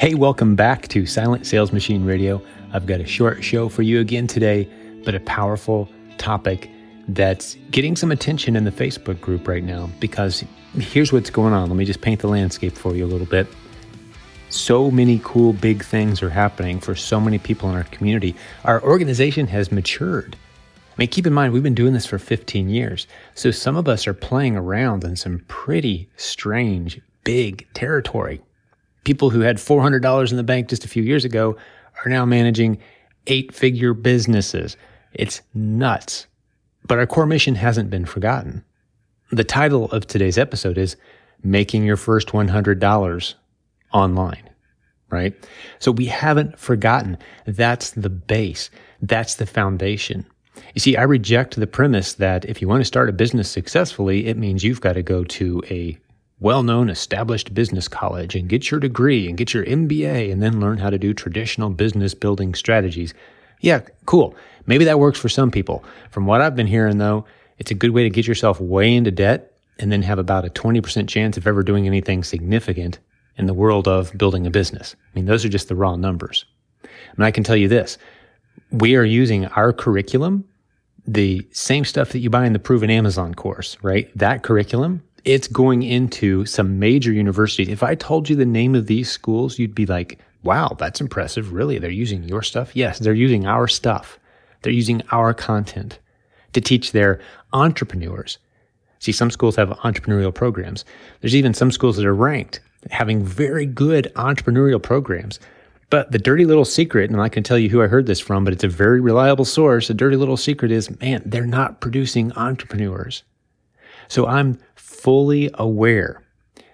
Hey, welcome back to Silent Sales Machine Radio. I've got a short show for you again today, but a powerful topic that's getting some attention in the Facebook group right now because here's what's going on. Let me just paint the landscape for you a little bit. So many cool big things are happening for so many people in our community. Our organization has matured. I mean, keep in mind, we've been doing this for 15 years. So some of us are playing around in some pretty strange, big territory. People who had $400 in the bank just a few years ago are now managing eight figure businesses. It's nuts. But our core mission hasn't been forgotten. The title of today's episode is Making Your First $100 Online, right? So we haven't forgotten. That's the base. That's the foundation. You see, I reject the premise that if you want to start a business successfully, it means you've got to go to a well known established business college and get your degree and get your MBA and then learn how to do traditional business building strategies. Yeah, cool. Maybe that works for some people. From what I've been hearing though, it's a good way to get yourself way into debt and then have about a 20% chance of ever doing anything significant in the world of building a business. I mean, those are just the raw numbers. And I can tell you this we are using our curriculum, the same stuff that you buy in the Proven Amazon course, right? That curriculum, it's going into some major universities. If I told you the name of these schools, you'd be like, wow, that's impressive. Really? They're using your stuff? Yes, they're using our stuff. They're using our content to teach their entrepreneurs. See, some schools have entrepreneurial programs. There's even some schools that are ranked having very good entrepreneurial programs. But the dirty little secret, and I can tell you who I heard this from, but it's a very reliable source. The dirty little secret is, man, they're not producing entrepreneurs. So I'm fully aware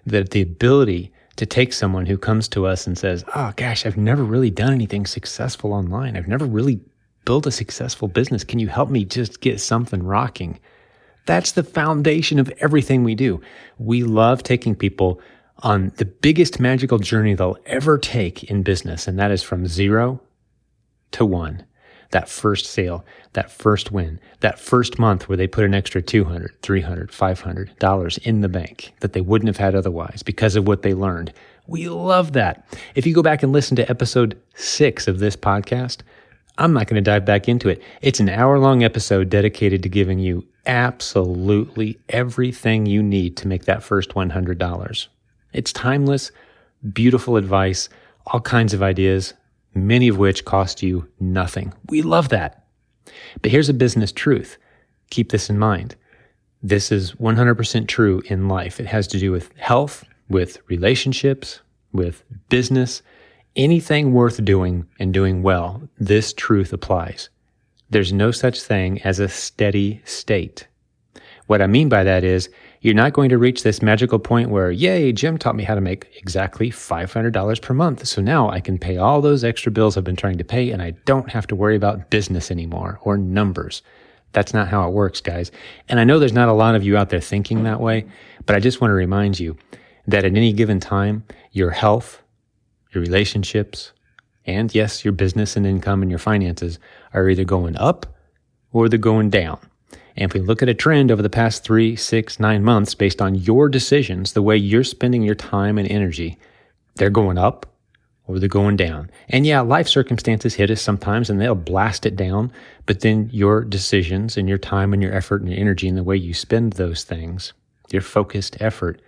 that the ability to take someone who comes to us and says, Oh gosh, I've never really done anything successful online. I've never really built a successful business. Can you help me just get something rocking? That's the foundation of everything we do. We love taking people on the biggest magical journey they'll ever take in business, and that is from zero to one. That first sale, that first win, that first month where they put an extra 200, 300, 500 dollars in the bank that they wouldn't have had otherwise because of what they learned. We love that. If you go back and listen to episode six of this podcast, I'm not going to dive back into it. It's an hour long episode dedicated to giving you absolutely everything you need to make that first $100. It's timeless, beautiful advice, all kinds of ideas, many of which cost you nothing. We love that. But here's a business truth. Keep this in mind. This is 100% true in life. It has to do with health, with relationships, with business, anything worth doing and doing well, this truth applies. There's no such thing as a steady state. What I mean by that is you're not going to reach this magical point where, yay, Jim taught me how to make exactly $500 per month. So now I can pay all those extra bills I've been trying to pay and I don't have to worry about business anymore or numbers. That's not how it works, guys. And I know there's not a lot of you out there thinking that way, but I just want to remind you that at any given time, your health, your relationships, and yes, your business and income and your finances are either going up or they're going down. And if we look at a trend over the past three, six, nine months based on your decisions, the way you're spending your time and energy, they're going up or they're going down. And yeah, life circumstances hit us sometimes and they'll blast it down. But then your decisions and your time and your effort and your energy and the way you spend those things, your focused effort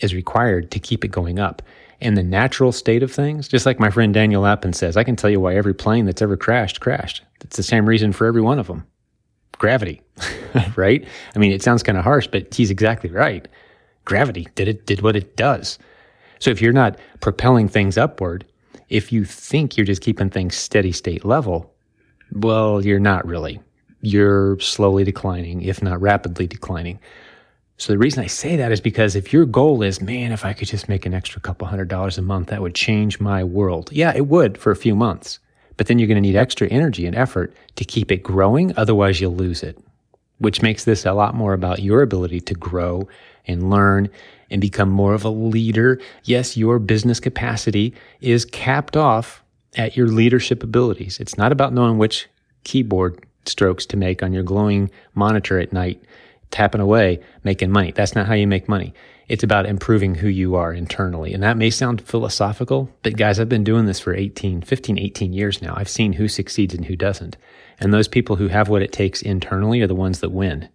is required to keep it going up. And the natural state of things, just like my friend Daniel Lapin says, I can tell you why every plane that's ever crashed crashed. It's the same reason for every one of them gravity, right? I mean, it sounds kind of harsh, but he's exactly right. Gravity did it, did what it does. So if you're not propelling things upward, if you think you're just keeping things steady state level, well, you're not really. You're slowly declining, if not rapidly declining. So the reason I say that is because if your goal is, man, if I could just make an extra couple hundred dollars a month, that would change my world. Yeah, it would for a few months. But then you're going to need extra energy and effort to keep it growing. Otherwise, you'll lose it, which makes this a lot more about your ability to grow and learn and become more of a leader. Yes, your business capacity is capped off at your leadership abilities. It's not about knowing which keyboard strokes to make on your glowing monitor at night tapping away, making money. That's not how you make money. It's about improving who you are internally. And that may sound philosophical, but guys, I've been doing this for 18, 15, 18 years now. I've seen who succeeds and who doesn't. And those people who have what it takes internally are the ones that win.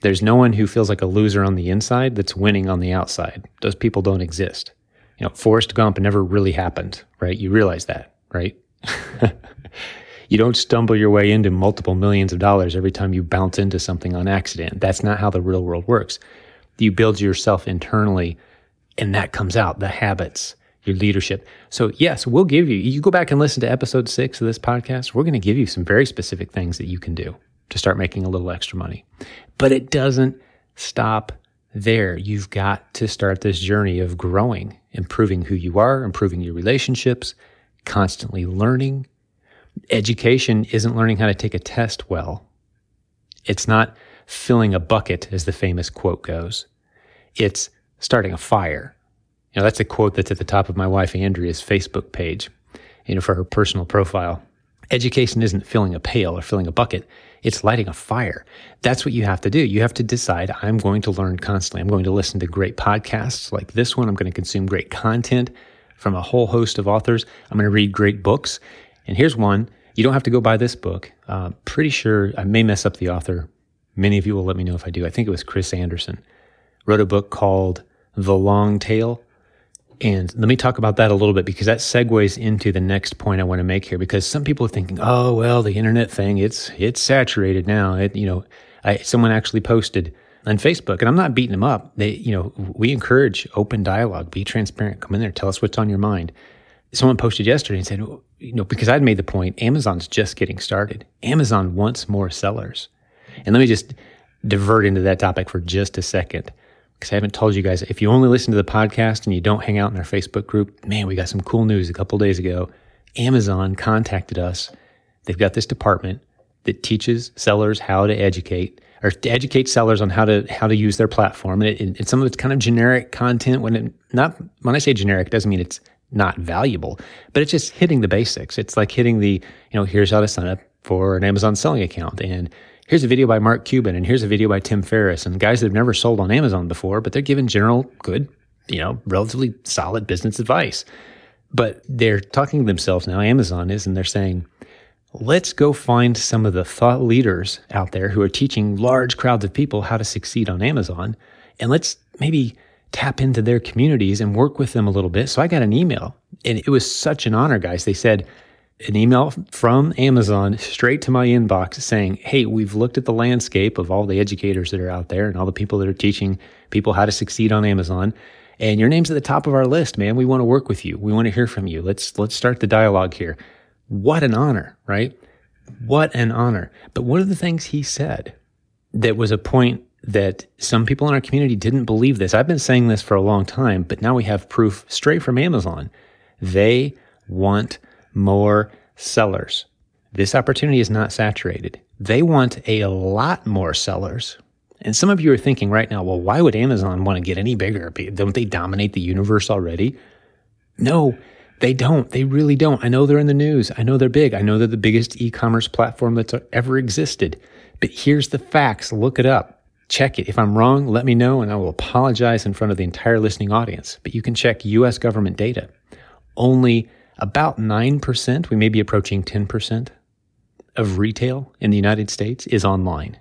There's no one who feels like a loser on the inside that's winning on the outside. Those people don't exist. You know, Forrest Gump never really happened, right? You realize that, right? you don't stumble your way into multiple millions of dollars every time you bounce into something on accident. That's not how the real world works. You build yourself internally, and that comes out the habits, your leadership. So, yes, we'll give you, you go back and listen to episode six of this podcast. We're going to give you some very specific things that you can do to start making a little extra money. But it doesn't stop there. You've got to start this journey of growing, improving who you are, improving your relationships, constantly learning. Education isn't learning how to take a test well. It's not filling a bucket, as the famous quote goes. It's starting a fire. You know, that's a quote that's at the top of my wife Andrea's Facebook page, you know, for her personal profile. Education isn't filling a pail or filling a bucket. It's lighting a fire. That's what you have to do. You have to decide I'm going to learn constantly. I'm going to listen to great podcasts like this one. I'm going to consume great content from a whole host of authors. I'm going to read great books. And here's one. You don't have to go buy this book. Uh, pretty sure I may mess up the author. Many of you will let me know if I do. I think it was Chris Anderson. Wrote a book called The Long Tail. And let me talk about that a little bit because that segues into the next point I want to make here. Because some people are thinking, "Oh, well, the internet thing it's it's saturated now." It, you know, I, someone actually posted on Facebook, and I'm not beating them up. They, you know, we encourage open dialogue, be transparent, come in there, tell us what's on your mind. Someone posted yesterday and said, you know, because I'd made the point, Amazon's just getting started. Amazon wants more sellers, and let me just divert into that topic for just a second because I haven't told you guys, if you only listen to the podcast and you don't hang out in our Facebook group, man, we got some cool news a couple days ago. Amazon contacted us. They've got this department that teaches sellers how to educate or to educate sellers on how to how to use their platform. And, it, and some of it's kind of generic content. When it not when I say generic, doesn't mean it's not valuable, but it's just hitting the basics. It's like hitting the you know here's how to sign up for an Amazon selling account and here's a video by Mark Cuban and here's a video by Tim Ferriss and guys that have never sold on Amazon before, but they're giving general good, you know, relatively solid business advice. But they're talking to themselves now, Amazon is, and they're saying, let's go find some of the thought leaders out there who are teaching large crowds of people how to succeed on Amazon. And let's maybe tap into their communities and work with them a little bit. So I got an email and it was such an honor, guys. They said, an email from Amazon straight to my inbox saying, Hey, we've looked at the landscape of all the educators that are out there and all the people that are teaching people how to succeed on Amazon. And your name's at the top of our list, man. We want to work with you. We want to hear from you. Let's, let's start the dialogue here. What an honor, right? What an honor. But one of the things he said that was a point that some people in our community didn't believe this. I've been saying this for a long time, but now we have proof straight from Amazon. They want more sellers. This opportunity is not saturated. They want a lot more sellers. And some of you are thinking right now, well, why would Amazon want to get any bigger? Don't they dominate the universe already? No, they don't. They really don't. I know they're in the news. I know they're big. I know they're the biggest e commerce platform that's ever existed. But here's the facts look it up. Check it. If I'm wrong, let me know and I will apologize in front of the entire listening audience. But you can check US government data. Only about 9%, we may be approaching 10% of retail in the United States is online.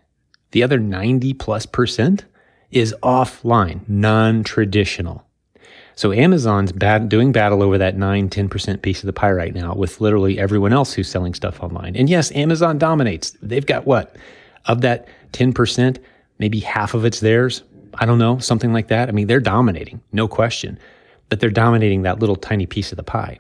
The other 90 plus percent is offline, non traditional. So Amazon's doing battle over that 9, 10% piece of the pie right now with literally everyone else who's selling stuff online. And yes, Amazon dominates. They've got what? Of that 10%, maybe half of it's theirs. I don't know, something like that. I mean, they're dominating, no question. But they're dominating that little tiny piece of the pie.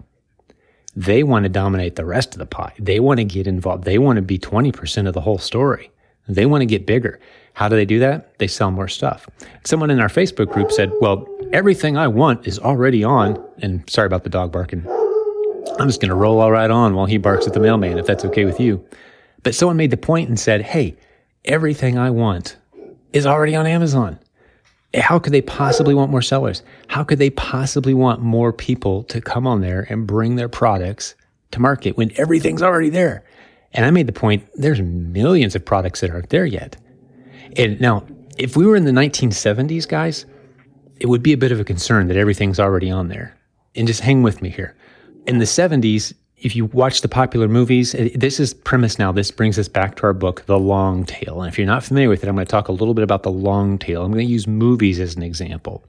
They want to dominate the rest of the pie. They want to get involved. They want to be 20% of the whole story. They want to get bigger. How do they do that? They sell more stuff. Someone in our Facebook group said, Well, everything I want is already on. And sorry about the dog barking. I'm just going to roll all right on while he barks at the mailman, if that's okay with you. But someone made the point and said, Hey, everything I want is already on Amazon how could they possibly want more sellers? How could they possibly want more people to come on there and bring their products to market when everything's already there? And I made the point there's millions of products that aren't there yet. And now, if we were in the 1970s, guys, it would be a bit of a concern that everything's already on there. And just hang with me here. In the 70s, if you watch the popular movies, this is premise now. This brings us back to our book, The Long Tail. And if you're not familiar with it, I'm going to talk a little bit about the long tail. I'm going to use movies as an example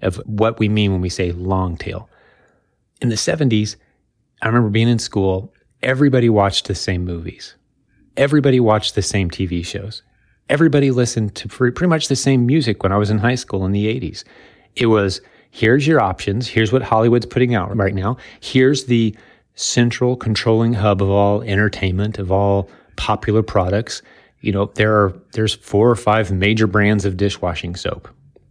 of what we mean when we say long tail. In the 70s, I remember being in school, everybody watched the same movies. Everybody watched the same TV shows. Everybody listened to pretty much the same music when I was in high school in the 80s. It was here's your options, here's what Hollywood's putting out right now, here's the central controlling hub of all entertainment, of all popular products. You know, there are there's four or five major brands of dishwashing soap.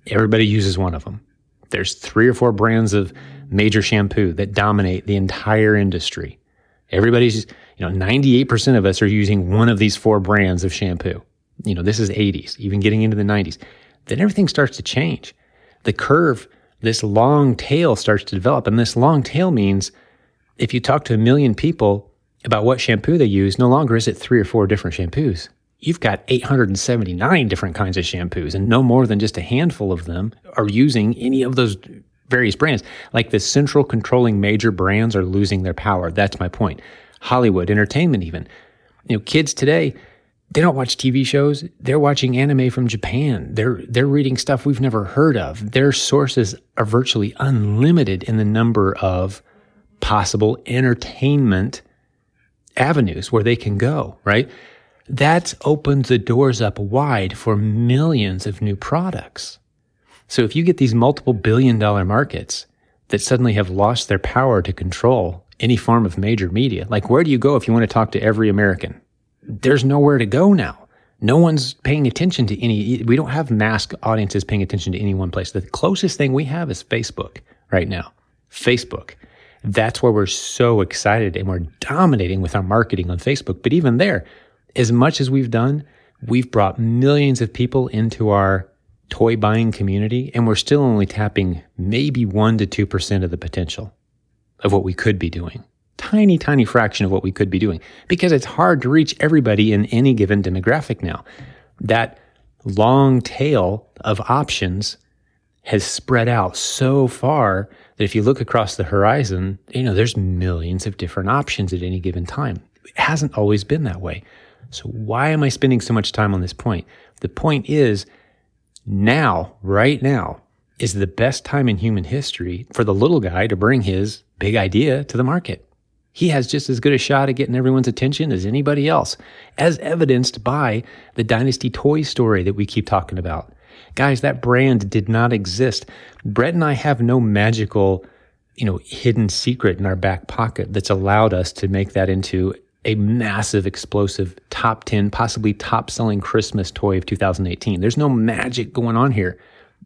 Everybody uses one of them. There's three or four brands of major shampoo that dominate the entire industry. Everybody's, you know, 98% of us are using one of these four brands of shampoo. You know, this is 80s, even getting into the 90s. Then everything starts to change. The curve, this long tail starts to develop. And this long tail means if you talk to a million people about what shampoo they use, no longer is it three or four different shampoos. You've got 879 different kinds of shampoos, and no more than just a handful of them are using any of those various brands. Like the central controlling major brands are losing their power. That's my point. Hollywood, entertainment, even. You know, kids today, they don't watch TV shows. They're watching anime from Japan. They're they're reading stuff we've never heard of. Their sources are virtually unlimited in the number of possible entertainment avenues where they can go, right? That's opened the doors up wide for millions of new products. So if you get these multiple billion dollar markets that suddenly have lost their power to control any form of major media, like where do you go if you want to talk to every American? There's nowhere to go now. No one's paying attention to any, we don't have mass audiences paying attention to any one place. The closest thing we have is Facebook right now. Facebook. That's why we're so excited and we're dominating with our marketing on Facebook. But even there, as much as we've done, we've brought millions of people into our toy buying community, and we're still only tapping maybe 1% to 2% of the potential of what we could be doing. Tiny, tiny fraction of what we could be doing because it's hard to reach everybody in any given demographic now. That long tail of options has spread out so far that if you look across the horizon, you know, there's millions of different options at any given time. It hasn't always been that way. So why am I spending so much time on this point? The point is now, right now, is the best time in human history for the little guy to bring his big idea to the market. He has just as good a shot at getting everyone's attention as anybody else, as evidenced by the Dynasty Toy story that we keep talking about. Guys, that brand did not exist. Brett and I have no magical, you know, hidden secret in our back pocket that's allowed us to make that into a massive, explosive top 10, possibly top selling Christmas toy of 2018. There's no magic going on here.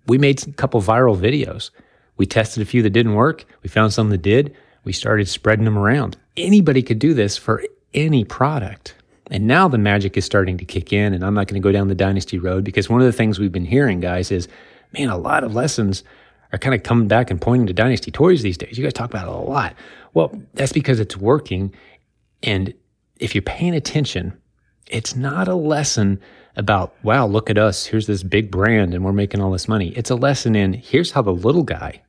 We made a couple viral videos. We tested a few that didn't work. We found some that did. We started spreading them around. Anybody could do this for any product. And now the magic is starting to kick in, and I'm not going to go down the dynasty road because one of the things we've been hearing, guys, is man, a lot of lessons are kind of coming back and pointing to dynasty toys these days. You guys talk about it a lot. Well, that's because it's working. And if you're paying attention, it's not a lesson about, wow, look at us. Here's this big brand and we're making all this money. It's a lesson in here's how the little guy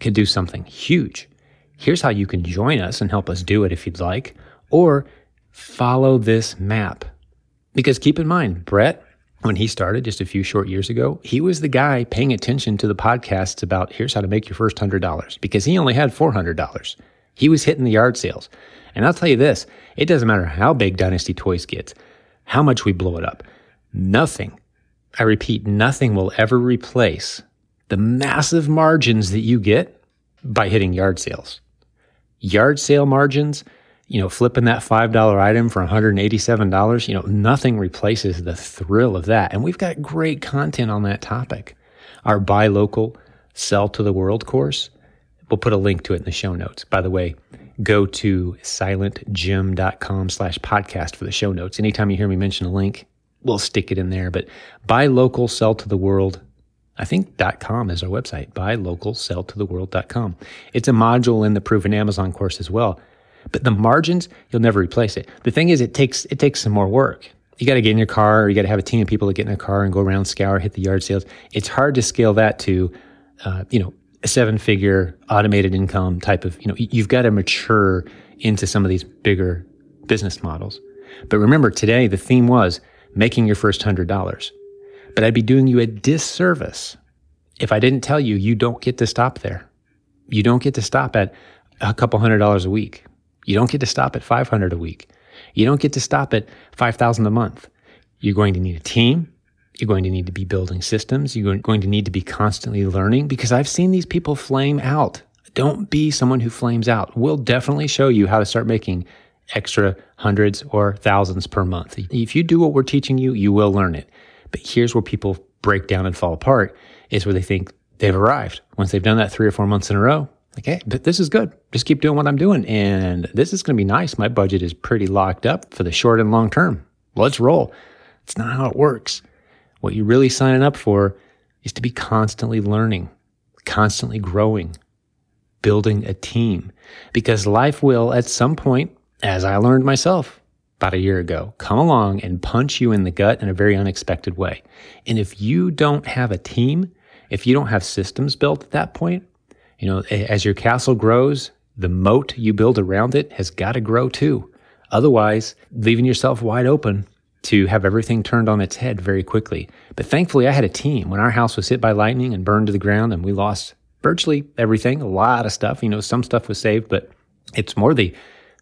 can do something huge. Here's how you can join us and help us do it if you'd like, or follow this map. Because keep in mind, Brett, when he started just a few short years ago, he was the guy paying attention to the podcasts about here's how to make your first $100 because he only had $400. He was hitting the yard sales. And I'll tell you this it doesn't matter how big Dynasty Toys gets, how much we blow it up. Nothing, I repeat, nothing will ever replace the massive margins that you get by hitting yard sales. Yard sale margins, you know, flipping that $5 item for $187, you know, nothing replaces the thrill of that. And we've got great content on that topic. Our buy local, sell to the world course, we'll put a link to it in the show notes. By the way, go to silentjim.com slash podcast for the show notes. Anytime you hear me mention a link, we'll stick it in there. But buy local, sell to the world. I think .com is our website. Buy local, sell to the world.com. It's a module in the proven Amazon course as well. But the margins, you'll never replace it. The thing is, it takes, it takes some more work. You got to get in your car, or you got to have a team of people that get in a car and go around, scour, hit the yard sales. It's hard to scale that to uh, you know, a seven figure automated income type of, you know, you've got to mature into some of these bigger business models. But remember, today the theme was making your first hundred dollars. But I'd be doing you a disservice if I didn't tell you you don't get to stop there. You don't get to stop at a couple hundred dollars a week. You don't get to stop at 500 a week. You don't get to stop at 5,000 a month. You're going to need a team. You're going to need to be building systems. You're going to need to be constantly learning because I've seen these people flame out. Don't be someone who flames out. We'll definitely show you how to start making extra hundreds or thousands per month. If you do what we're teaching you, you will learn it. But here's where people break down and fall apart is where they think they've arrived. Once they've done that three or four months in a row, like, hey, but this is good. Just keep doing what I'm doing. And this is going to be nice. My budget is pretty locked up for the short and long term. Let's roll. It's not how it works. What you're really signing up for is to be constantly learning, constantly growing, building a team. Because life will, at some point, as I learned myself about a year ago, come along and punch you in the gut in a very unexpected way. And if you don't have a team, if you don't have systems built at that point, you know, as your castle grows, the moat you build around it has got to grow too. Otherwise, leaving yourself wide open to have everything turned on its head very quickly. But thankfully, I had a team. When our house was hit by lightning and burned to the ground, and we lost virtually everything, a lot of stuff. You know, some stuff was saved, but it's more the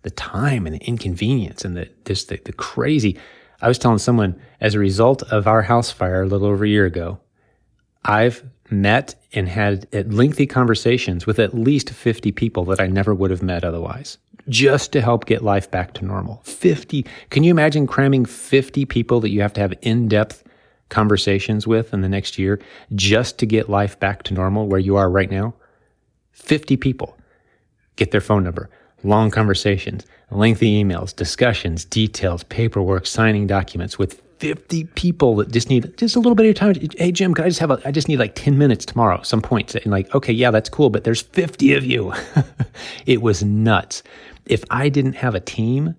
the time and the inconvenience and the just the, the crazy. I was telling someone as a result of our house fire a little over a year ago, I've met and had lengthy conversations with at least 50 people that I never would have met otherwise, just to help get life back to normal. 50. Can you imagine cramming 50 people that you have to have in depth conversations with in the next year just to get life back to normal where you are right now? 50 people. Get their phone number, long conversations, lengthy emails, discussions, details, paperwork, signing documents with 50 people that just need just a little bit of your time. Hey, Jim, can I just have a, I just need like 10 minutes tomorrow, some point. And like, okay, yeah, that's cool, but there's 50 of you. it was nuts. If I didn't have a team,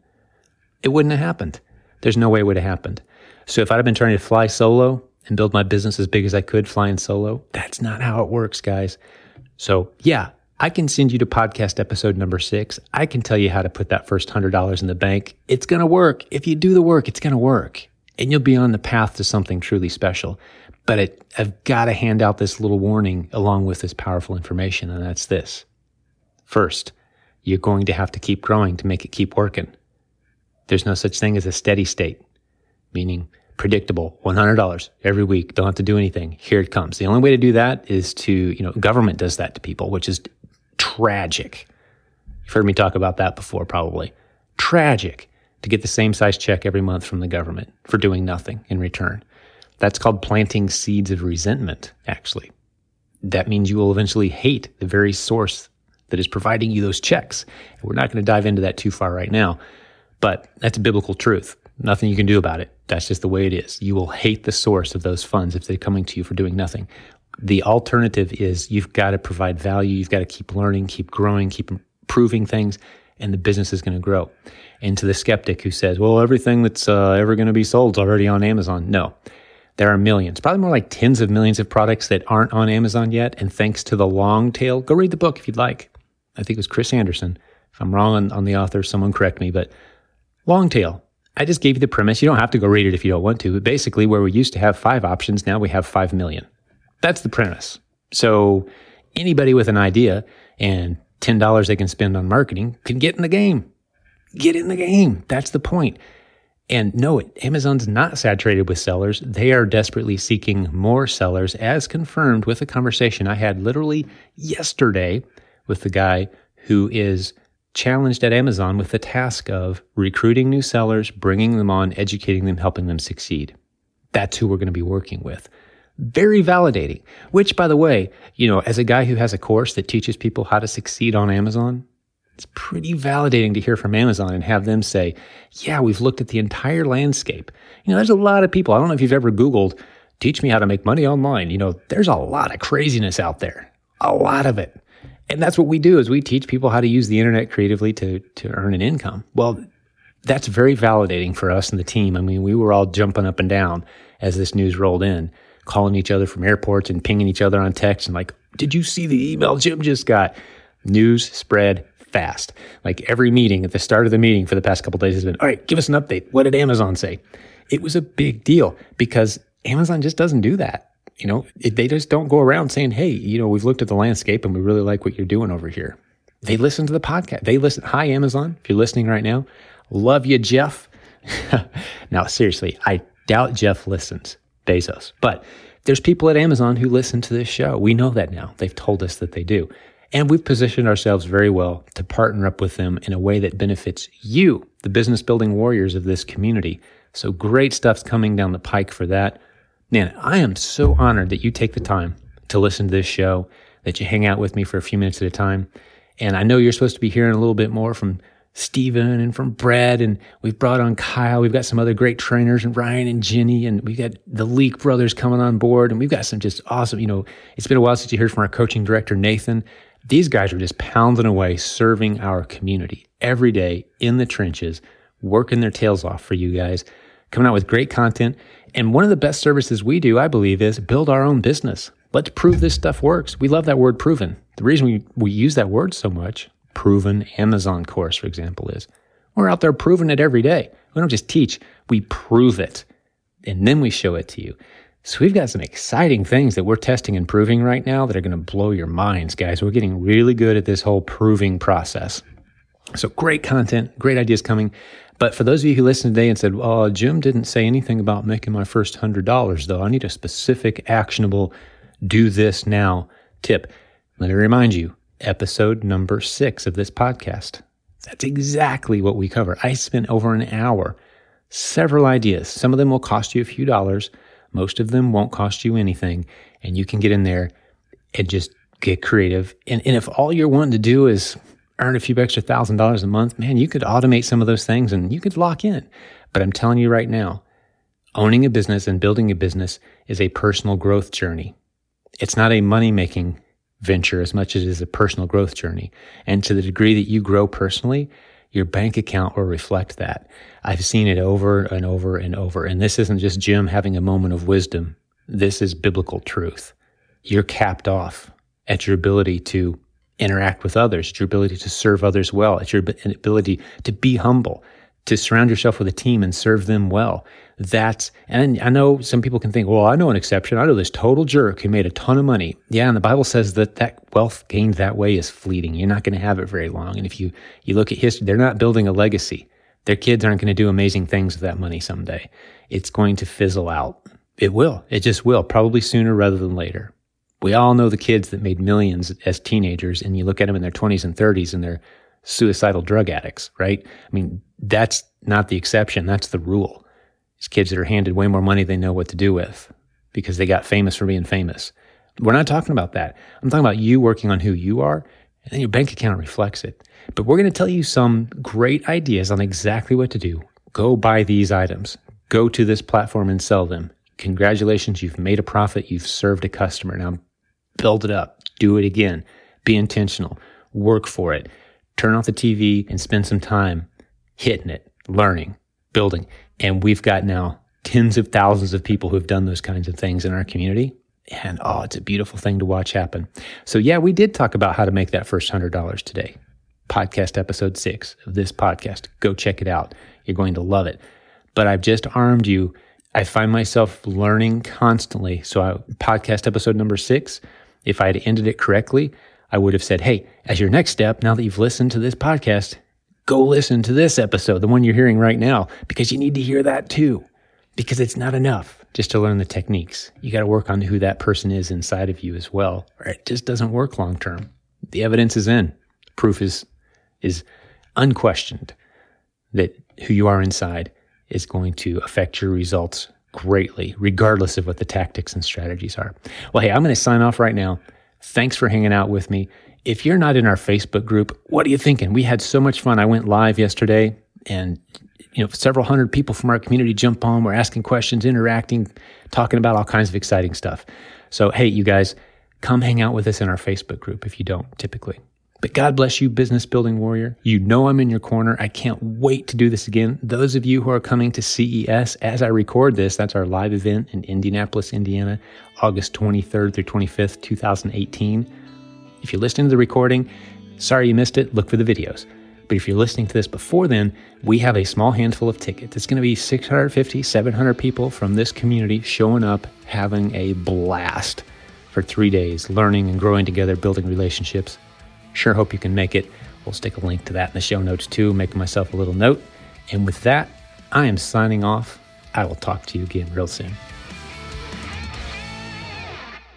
it wouldn't have happened. There's no way it would have happened. So if I'd have been trying to fly solo and build my business as big as I could flying solo, that's not how it works, guys. So yeah, I can send you to podcast episode number six. I can tell you how to put that first hundred dollars in the bank. It's going to work. If you do the work, it's going to work and you'll be on the path to something truly special. But it, I've got to hand out this little warning along with this powerful information, and that's this. First, you're going to have to keep growing to make it keep working. There's no such thing as a steady state, meaning predictable, $100 every week, don't have to do anything. Here it comes. The only way to do that is to, you know, government does that to people, which is tragic. You've heard me talk about that before, probably. Tragic to get the same size check every month from the government for doing nothing in return. That's called planting seeds of resentment, actually. That means you will eventually hate the very source that is providing you those checks. And We're not going to dive into that too far right now, but that's a biblical truth. Nothing you can do about it. That's just the way it is. You will hate the source of those funds if they're coming to you for doing nothing. The alternative is you've got to provide value. You've got to keep learning, keep growing, keep improving things, and the business is going to grow and to the skeptic who says, well, everything that's uh, ever going to be sold is already on Amazon. No, there are millions, probably more like tens of millions of products that aren't on Amazon yet. And thanks to the long tail, go read the book if you'd like. I think it was Chris Anderson. If I'm wrong on, on the author, someone correct me, but long tail. I just gave you the premise. You don't have to go read it if you don't want to. But basically, where we used to have five options, now we have five million. That's the premise. So anybody with an idea and $10 they can spend on marketing can get in the game get in the game. That's the point. And no, Amazon's not saturated with sellers. They are desperately seeking more sellers, as confirmed with a conversation I had literally yesterday with the guy who is challenged at Amazon with the task of recruiting new sellers, bringing them on, educating them, helping them succeed. That's who we're going to be working with. Very validating, which by the way, you know, as a guy who has a course that teaches people how to succeed on Amazon, it's pretty validating to hear from Amazon and have them say, yeah, we've looked at the entire landscape. You know, there's a lot of people. I don't know if you've ever Googled, teach me how to make money online. You know, there's a lot of craziness out there, a lot of it. And that's what we do is we teach people how to use the internet creatively to, to earn an income. Well, that's very validating for us and the team. I mean, we were all jumping up and down as this news rolled in, calling each other from airports and pinging each other on text and like, Did you see the email Jim just got? News spread fast. Like every meeting at the start of the meeting for the past couple days has been, all right, give us an update. What did Amazon say? It was a big deal because Amazon just doesn't do that. You know, they just don't go around saying, hey, you know, we've looked at the landscape and we really like what you're doing over here. They listen to the podcast. They listen. Hi, Amazon. If you're listening right now, love you, Jeff. now, seriously, I doubt Jeff listens, Bezos, but there's people at Amazon who listen to this show. We know that now. They've told us that they do. And we've positioned ourselves very well to partner up with them in a way that benefits you, the business building warriors of this community. So great stuff's coming down the pike for that. Man, I am so honored that you take the time to listen to this show, that you hang out with me for a few minutes at a time. And I know you're supposed to be hearing a little bit more from Stephen and from Brad, and we've brought on Kyle. We've got some other great trainers, and Ryan and Jenny, and we've got the Leak brothers coming on board, and we've got some just awesome. You know, it's been a while since you heard from our coaching director Nathan. These guys are just pounding away, serving our community every day in the trenches, working their tails off for you guys, coming out with great content. And one of the best services we do, I believe, is build our own business. Let's prove this stuff works. We love that word proven. The reason we, we use that word so much proven Amazon course, for example, is. We're out there proving it every day. We don't just teach, we prove it. And then we show it to you. So we've got some exciting things that we're testing and proving right now that are going to blow your minds, guys. We're getting really good at this whole proving process. So great content, great ideas coming. But for those of you who listened today and said, "Oh, Jim didn't say anything about making my first hundred dollars, though. I need a specific, actionable, do this now tip." Let me remind you, episode number six of this podcast. That's exactly what we cover. I spent over an hour, several ideas. Some of them will cost you a few dollars. Most of them won't cost you anything. And you can get in there and just get creative. And, and if all you're wanting to do is earn a few extra thousand dollars a month, man, you could automate some of those things and you could lock in. But I'm telling you right now, owning a business and building a business is a personal growth journey. It's not a money making venture as much as it is a personal growth journey. And to the degree that you grow personally, your bank account will reflect that. I've seen it over and over and over. And this isn't just Jim having a moment of wisdom. This is biblical truth. You're capped off at your ability to interact with others, at your ability to serve others well, at your ability to be humble, to surround yourself with a team and serve them well. That's, and I know some people can think, well, I know an exception. I know this total jerk who made a ton of money. Yeah. And the Bible says that that wealth gained that way is fleeting. You're not going to have it very long. And if you, you look at history, they're not building a legacy. Their kids aren't going to do amazing things with that money someday. It's going to fizzle out. It will. It just will, probably sooner rather than later. We all know the kids that made millions as teenagers, and you look at them in their 20s and 30s and they're suicidal drug addicts, right? I mean, that's not the exception. That's the rule. These kids that are handed way more money they know what to do with because they got famous for being famous. We're not talking about that. I'm talking about you working on who you are, and then your bank account reflects it. But we're going to tell you some great ideas on exactly what to do. Go buy these items. Go to this platform and sell them. Congratulations, you've made a profit. You've served a customer. Now build it up. Do it again. Be intentional. Work for it. Turn off the TV and spend some time hitting it, learning, building. And we've got now tens of thousands of people who have done those kinds of things in our community. And oh, it's a beautiful thing to watch happen. So, yeah, we did talk about how to make that first $100 today. Podcast episode six of this podcast. Go check it out. You're going to love it. But I've just armed you. I find myself learning constantly. So, I, podcast episode number six, if I had ended it correctly, I would have said, Hey, as your next step, now that you've listened to this podcast, go listen to this episode, the one you're hearing right now, because you need to hear that too. Because it's not enough just to learn the techniques. You got to work on who that person is inside of you as well, or it just doesn't work long term. The evidence is in. Proof is, is unquestioned that who you are inside is going to affect your results greatly, regardless of what the tactics and strategies are. Well, hey, I'm going to sign off right now. Thanks for hanging out with me. If you're not in our Facebook group, what are you thinking? We had so much fun. I went live yesterday and you know, several hundred people from our community jump on. We're asking questions, interacting, talking about all kinds of exciting stuff. So, hey, you guys, come hang out with us in our Facebook group if you don't typically. But God bless you, business building warrior. You know I'm in your corner. I can't wait to do this again. Those of you who are coming to CES as I record this, that's our live event in Indianapolis, Indiana, August 23rd through 25th, 2018. If you're listening to the recording, sorry you missed it, look for the videos. But if you're listening to this before then, we have a small handful of tickets. It's going to be 650, 700 people from this community showing up, having a blast for three days, learning and growing together, building relationships. Sure hope you can make it. We'll stick a link to that in the show notes too, making myself a little note. And with that, I am signing off. I will talk to you again real soon.